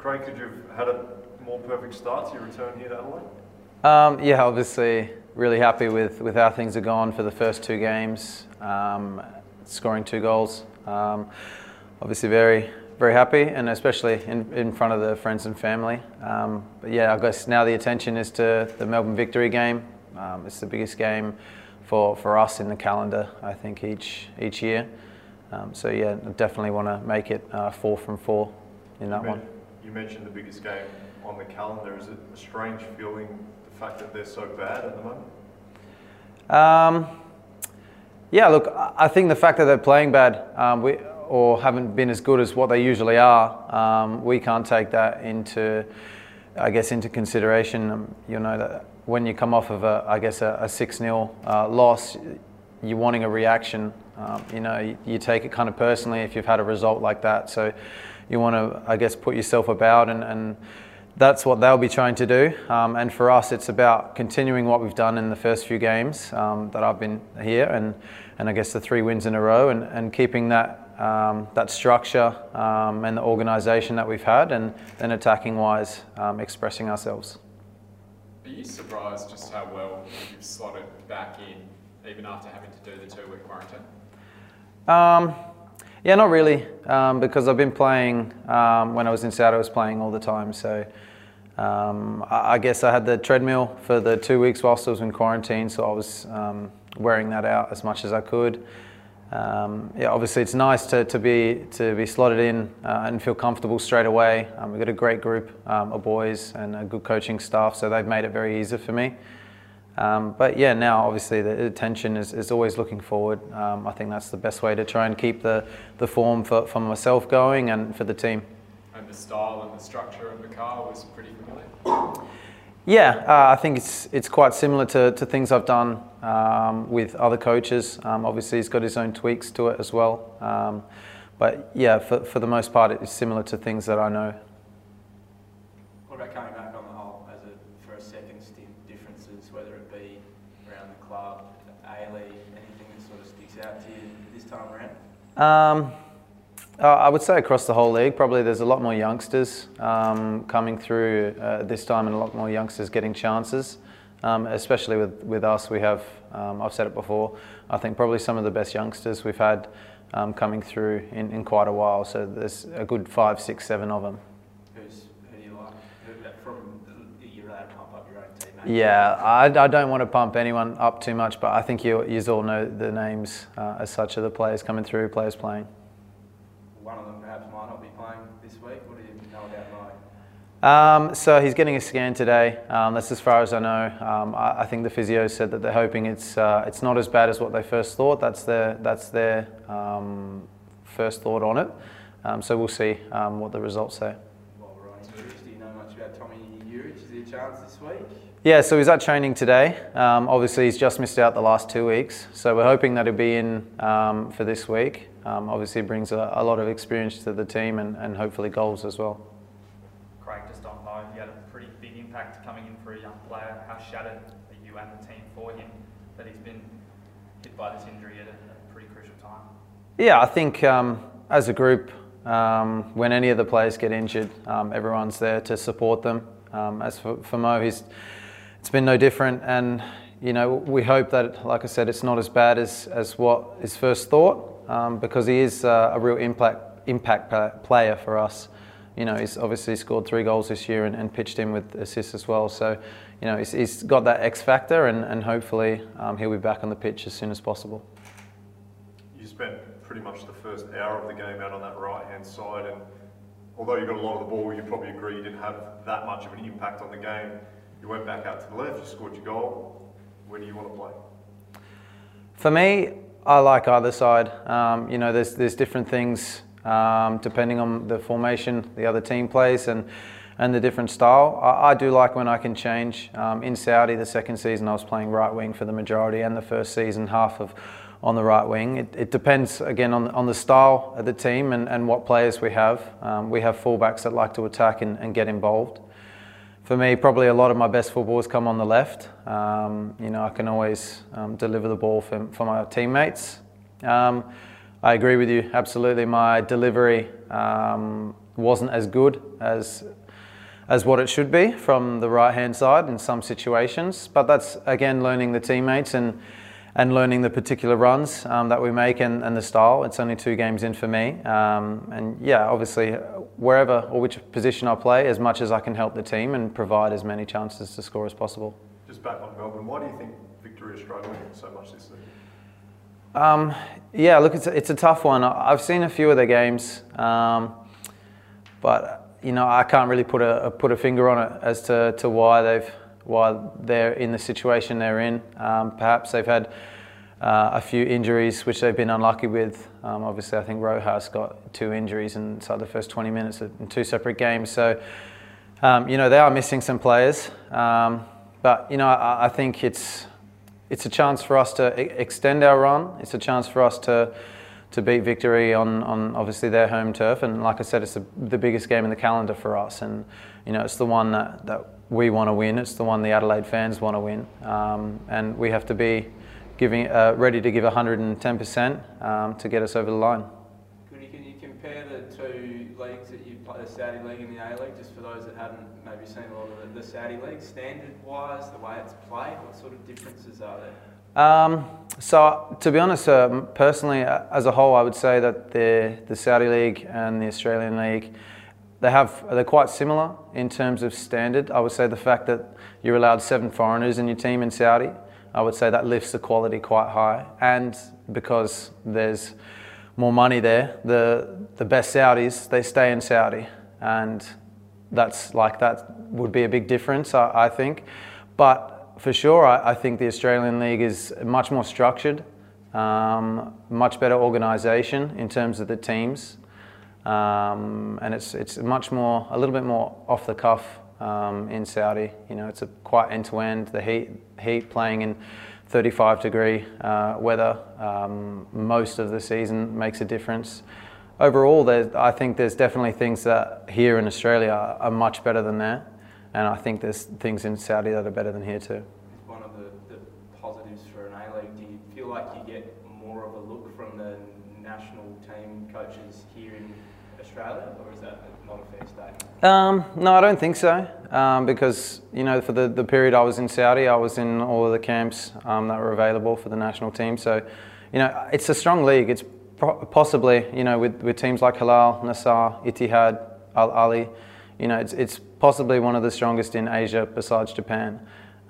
Craig, could you have had a more perfect start to your return here to Adelaide? Um, yeah, obviously, really happy with, with how things have gone for the first two games, um, scoring two goals. Um, obviously, very very happy, and especially in, in front of the friends and family. Um, but yeah, I guess now the attention is to the Melbourne Victory game. Um, it's the biggest game for, for us in the calendar, I think, each each year. Um, so yeah, definitely want to make it uh, four from four in that one. You mentioned the biggest game on the calendar. Is it a strange feeling the fact that they're so bad at the moment? Um, yeah, look, I think the fact that they're playing bad, um, we, or haven't been as good as what they usually are, um, we can't take that into, I guess, into consideration. Um, you know that when you come off of a, I guess, a, six 0 uh, loss, you're wanting a reaction. Um, you know, you, you, take it kind of personally if you've had a result like that. So you want to, I guess, put yourself about and, and that's what they'll be trying to do. Um, and for us, it's about continuing what we've done in the first few games um, that I've been here, and, and I guess the three wins in a row, and, and keeping that um, that structure um, and the organisation that we've had, and then attacking wise, um, expressing ourselves. Are you surprised just how well you've slotted back in, even after having to do the two-week quarantine? Yeah, not really, um, because I've been playing um, when I was in Saudi. I was playing all the time, so um, I, I, guess I had the treadmill for the two weeks whilst I was in quarantine, so I was um, wearing that out as much as I could. Um, yeah, obviously it's nice to, to be to be slotted in uh, and feel comfortable straight away. Um, we've got a great group of boys and a good coaching staff, so they've made it very easy for me. Um, but yeah, now obviously the attention is, is always looking forward. Um, I think that's the best way to try and keep the, the form for, for myself going and for the team. And the style and the structure of the car was pretty familiar? Yeah, uh, I think it's, it's quite similar to, to things I've done um, with other coaches. Um, obviously, he's got his own tweaks to it as well. Um, but yeah, for, for the most part, it's similar to things that I know. What about coming back? whether it be around the club, ALE, anything that sort of sticks out to you this time around? Um, uh, I would say across the whole league, probably there's a lot more youngsters um, coming through uh, this time and a lot more youngsters getting chances. Um, especially with, with us, we have, um, I've said it before, I think probably some of the best youngsters we've had um, coming through in, in quite a while. So there's a good five, six, seven of them. Yeah, I, I don't want to pump anyone up too much, but I think you you all know the names uh, as such of the players coming through, players playing. One of them perhaps might not be playing this week. What do you know about Mike? Um, so he's getting a scan today. Um, that's as far as I know. Um, I, I, think the physio said that they're hoping it's uh, it's not as bad as what they first thought. That's their that's their um, first thought on it. Um, so we'll see um, what the results say. Well, do you know much about Tomi Juric? Is there a chance this week? Yeah, so he's at training today. Um, obviously, he's just missed out the last two weeks, so we're hoping that he'll be in um, for this week. Um, obviously, brings a, a, lot of experience to the team and, and hopefully goals as well. Craig, just on loan, you had a pretty big impact coming in for a young player. How shattered are you and the team for him that he's been hit by this injury at a, a pretty crucial time? Yeah, I think um, as a group, um, when any of the players get injured, um, everyone's there to support them. As for, for Mo, he's it's been no different. And you know, we hope that, like I said, it's not as bad as, as what is first thought, um, because he is uh, a real impact impact player for us. You know, he's obviously scored three goals this year and, and pitched in with assists as well. So, you know, he's, he's got that X factor, and, and hopefully um, he'll be back on the pitch as soon as possible. You spent pretty much the first hour of the game out on that right hand side, and although you got a lot of the ball, you probably agree you didn't have that much of an impact on the game. You went back out to the left, you scored your goal. Where do you want to play? For me, I like either side. Um, you know, there's there's different things um, depending on the formation the other team plays and and the different style. I, I do like when I can change. Um, in Saudi, the second season, I was playing right wing for the majority, and the first season, half of on the right wing. It, it depends again on, on the style of the team and, and what players we have. Um, we have fullbacks that like to attack and, and get involved for me, probably a lot of my best footballs come on the left. Um, you know, I can always um, deliver the ball for, for my teammates. Um, I agree with you, absolutely. My delivery um, wasn't as good as as what it should be from the right hand side in some situations. But that's again learning the teammates and and learning the particular runs um, that we make and, and, the style. It's only two games in for me, um, and yeah, obviously wherever or which position I play, as much as I can help the team and provide as many chances to score as possible. Just back on Melbourne, why do you think Victory is struggling so much this season? Um, yeah, look, it's a, it's a tough one. I've seen a few of their games, um, but you know I can't really put a, put a finger on it as to, to why they've why they're in the situation they're in. Um, perhaps they've had uh, a few injuries which they've been unlucky with. Um, obviously, I think Rojas got two injuries inside the first 20 minutes in two separate games. So, um, you know, they are missing some players. Um, but, you know, I, I think it's it's a chance for us to extend our run. It's a chance for us to to beat Victory on, on obviously their home turf. And like I said, it's the, the biggest game in the calendar for us. And you know, it's the one that, that we want to win. It's the one the Adelaide fans want to win. Um, and we have to be giving uh, ready to give 110% um, to get us over the line. Can you compare the two leagues that you play, the Saudi League and the A League, just for those that haven't maybe seen a lot of the, the Saudi League, standard-wise, the way it's played, what sort of differences are there? Um, so, to be honest, uh, personally, uh, as a whole, I would say that the the Saudi League and the Australian League, they have they're quite similar in terms of standard. I would say the fact that you're allowed seven foreigners in your team in Saudi, I would say that lifts the quality quite high, and because there's more money there, the the best Saudis they stay in Saudi, and that's like that would be a big difference, I, I think. But for sure, I, I, think the Australian League is much more structured, um, much better organisation in terms of the teams, um, and it's it's much more a little bit more off the cuff um, in Saudi. You know, it's a quite end to end. The heat heat playing in 35 degree uh, weather um, most of the season makes a difference overall, I think there's definitely things that here in Australia are much better than there, and I think there's things in Saudi that are better than here too. It's one of the, the positives for an A League, do you feel like you get more of a look from the national team coaches here in Australia, or is that not a fair statement? Um, no, I don't think so. Um, because you know, for the, the period I was in Saudi, I was in all of the camps um, that were available for the national team. So, you know, it's a strong league. It's possibly, you know, with, with teams like Hilal, Nasr, Ittihad, Al Ahli, you know, it's, it's possibly one of the strongest in Asia besides Japan.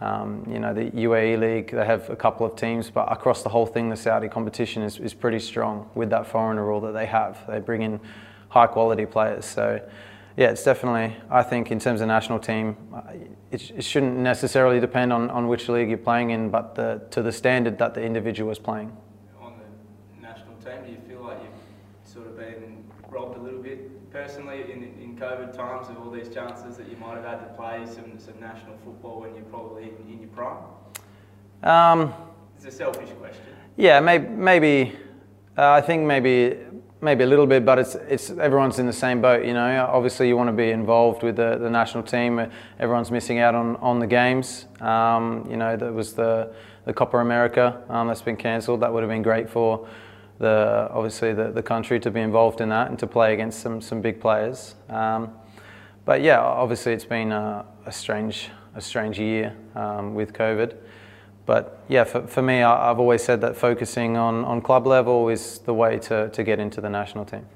Um, you know, the UAE League, they have a couple of teams, but across the whole thing, the Saudi competition is, is pretty strong with that foreigner rule that they have. They bring in high quality players. So, yeah, it's definitely, I think, in terms of national team, uh, it, it shouldn't necessarily depend on, on which league you're playing in, but the, to the standard that the individual is playing. On the national team, do you feel like you've sort of been robbed a little bit personally in, in COVID times of all these chances that you might have had to play some, some national football when you're probably in, in your prime? Um, it's a selfish question. Yeah, maybe. maybe uh, I think maybe maybe a little bit, but it's it's everyone's in the same boat. You know, obviously you want to be involved with the, the national team. Everyone's missing out on on the games. Um, you know, there was the the Copa America um, that's been cancelled. That would have been great for the obviously the, the country to be involved in that and to play against some some big players. Um, but yeah, obviously it's been a, a strange a strange year um, with COVID. But yeah, for, for me, I, I've always said that focusing on, on club level is the way to, to get into the national team.